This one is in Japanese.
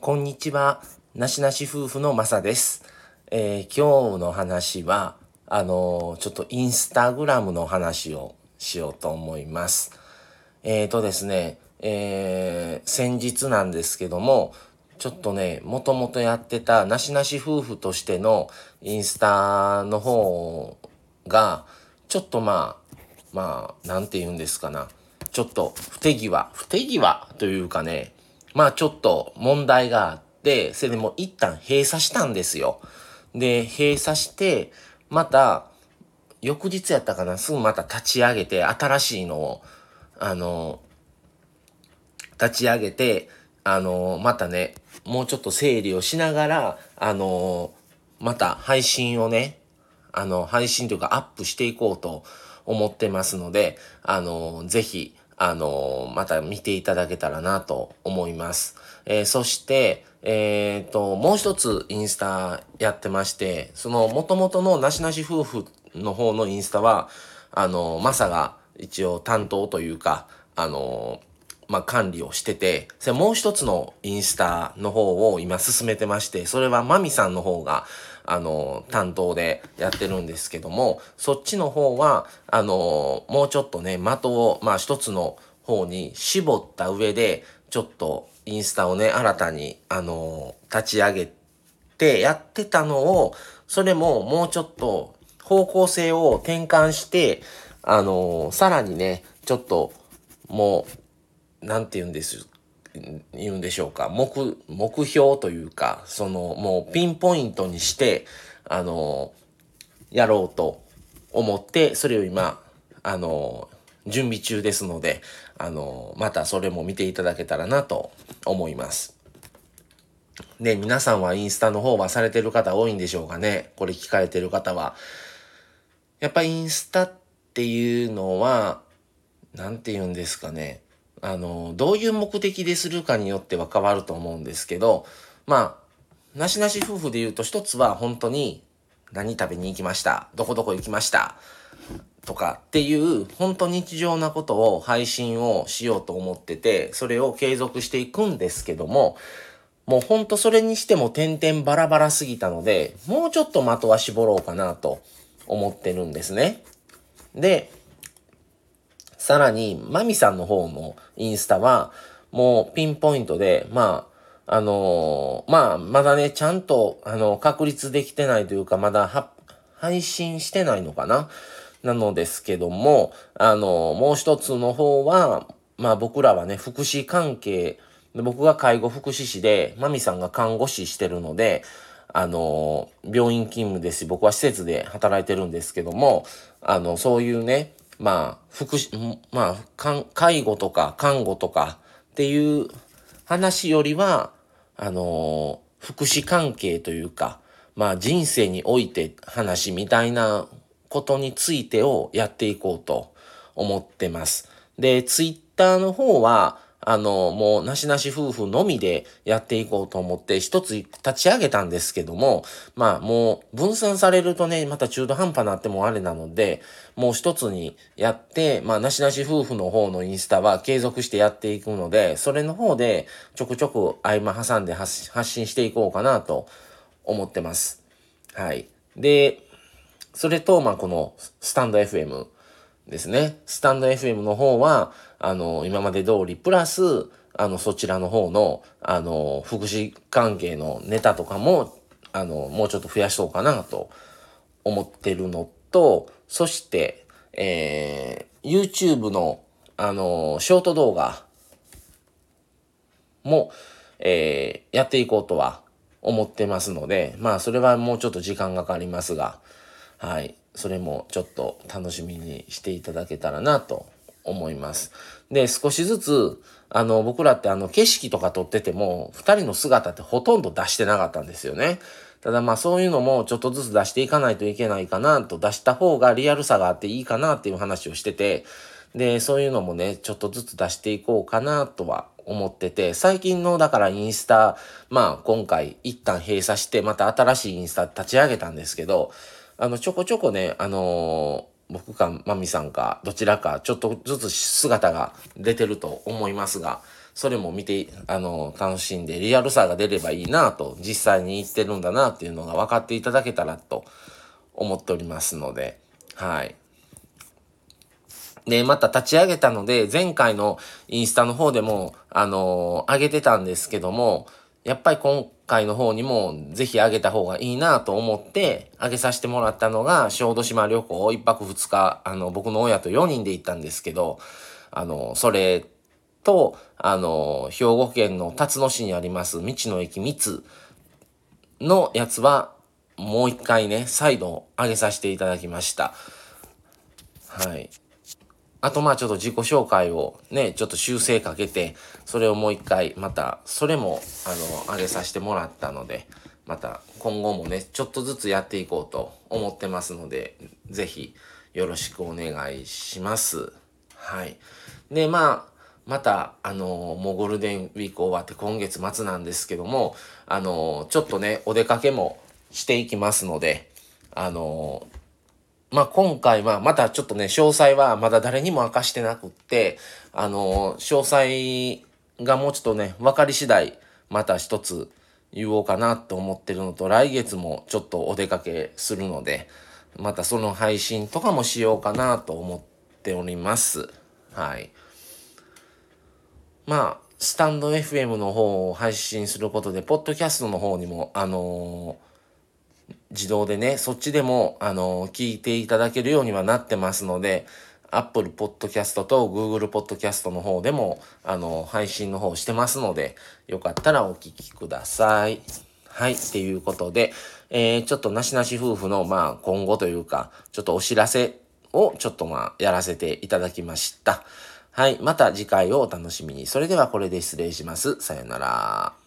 こんにちは。なしなし夫婦のまさです。えー、今日の話は、あのー、ちょっとインスタグラムの話をしようと思います。えーとですね、えー、先日なんですけども、ちょっとね、もともとやってたなしなし夫婦としてのインスタの方が、ちょっとまあ、まあ、なんて言うんですかな。ちょっと不手際、不手際というかね、まあちょっと問題があって、それでもう一旦閉鎖したんですよ。で、閉鎖して、また、翌日やったかな、すぐまた立ち上げて、新しいのを、あの、立ち上げて、あの、またね、もうちょっと整理をしながら、あの、また配信をね、あの、配信というかアップしていこうと思ってますので、あの、ぜひ、あの、また見ていただけたらなと思います。えー、そして、えっ、ー、と、もう一つインスタやってまして、その元々のなしなし夫婦の方のインスタは、あの、マサが一応担当というか、あの、まあ、管理をしてて、それもう一つのインスタの方を今進めてまして、それはマミさんの方が、あの、担当でやってるんですけども、そっちの方は、あの、もうちょっとね、的を、まあ一つの方に絞った上で、ちょっとインスタをね、新たに、あの、立ち上げてやってたのを、それももうちょっと方向性を転換して、あの、さらにね、ちょっと、もう、なんて言うんです言うんでしょうか目目標というかそのもうピンポイントにしてあのやろうと思ってそれを今あの準備中ですのであのまたそれも見ていただけたらなと思います。で皆さんはインスタの方はされてる方多いんでしょうかねこれ聞かれてる方は。やっぱインスタっていうのは何て言うんですかねあの、どういう目的でするかによっては変わると思うんですけど、まあ、なしなし夫婦で言うと一つは本当に何食べに行きましたどこどこ行きましたとかっていう本当日常なことを配信をしようと思ってて、それを継続していくんですけども、もうほんとそれにしても点々バラバラすぎたので、もうちょっと的は絞ろうかなと思ってるんですね。で、さらに、マミさんの方のインスタは、もうピンポイントで、まあ、あのー、まあ、まだね、ちゃんと、あの、確立できてないというか、まだは、配信してないのかな？なのですけども、あのー、もう一つの方は、まあ僕らはね、福祉関係、僕が介護福祉士で、マミさんが看護師してるので、あの、病院勤務ですし、僕は施設で働いてるんですけども、あの、そういうね、まあ、福祉、まあ、介護とか看護とかっていう話よりは、あの、福祉関係というか、まあ人生において話みたいなことについてをやっていこうと思ってます。で、ツイッターの方は、あの、もう、なしなし夫婦のみでやっていこうと思って、一つ立ち上げたんですけども、まあ、もう、分散されるとね、また中途半端なってもあれなので、もう一つにやって、まあ、なしなし夫婦の方のインスタは継続してやっていくので、それの方で、ちょくちょく合間挟んで発信していこうかなと思ってます。はい。で、それと、まあ、この、スタンド FM。ですね。スタンド FM の方は、あの、今まで通り、プラス、あの、そちらの方の、あの、福祉関係のネタとかも、あの、もうちょっと増やそうかなと思ってるのと、そして、えー、YouTube の、あの、ショート動画も、えー、やっていこうとは思ってますので、まあ、それはもうちょっと時間がかかりますが、はい。それもちょっと楽しみにしていただけたらなと思います。で、少しずつ、あの、僕らってあの、景色とか撮ってても、二人の姿ってほとんど出してなかったんですよね。ただまあそういうのもちょっとずつ出していかないといけないかなと、出した方がリアルさがあっていいかなっていう話をしてて、で、そういうのもね、ちょっとずつ出していこうかなとは思ってて、最近のだからインスタ、まあ今回一旦閉鎖してまた新しいインスタ立ち上げたんですけど、あの、ちょこちょこね、あのー、僕かマミさんか、どちらか、ちょっとずつ姿が出てると思いますが、それも見て、あの、楽しんでリアルさが出ればいいなと、実際に言ってるんだなっていうのが分かっていただけたらと思っておりますので、はい。で、また立ち上げたので、前回のインスタの方でも、あのー、上げてたんですけども、やっぱり今回の方にもぜひ上げた方がいいなと思って上げさせてもらったのが小豆島旅行1泊2日、あの、僕の親と4人で行ったんですけど、あの、それと、あの、兵庫県の辰野市にあります道の駅三つのやつはもう一回ね、再度上げさせていただきました。はい。あとまあちょっと自己紹介をね、ちょっと修正かけて、それをもう一回また、それもあの、上げさせてもらったので、また今後もね、ちょっとずつやっていこうと思ってますので、ぜひよろしくお願いします。はい。で、まあ、また、あのもうゴールデンウィーク終わって今月末なんですけども、あのちょっとね、お出かけもしていきますので、あのまあ、今回はまたちょっとね、詳細はまだ誰にも明かしてなくって、あの詳細がもうちょっとね、分かり次第、また一つ言おうかなと思ってるのと、来月もちょっとお出かけするので、またその配信とかもしようかなと思っております。はい。まあ、スタンド FM の方を配信することで、ポッドキャストの方にも、あのー自動でね、そっちでも、あの、聞いていただけるようにはなってますので、Apple Podcast と Google Podcast の方でも、あの、配信の方してますので、よかったらお聞きください。はい、っていうことで、えー、ちょっとなしなし夫婦の、まあ、今後というか、ちょっとお知らせを、ちょっとまあ、やらせていただきました。はい、また次回をお楽しみに。それではこれで失礼します。さよなら。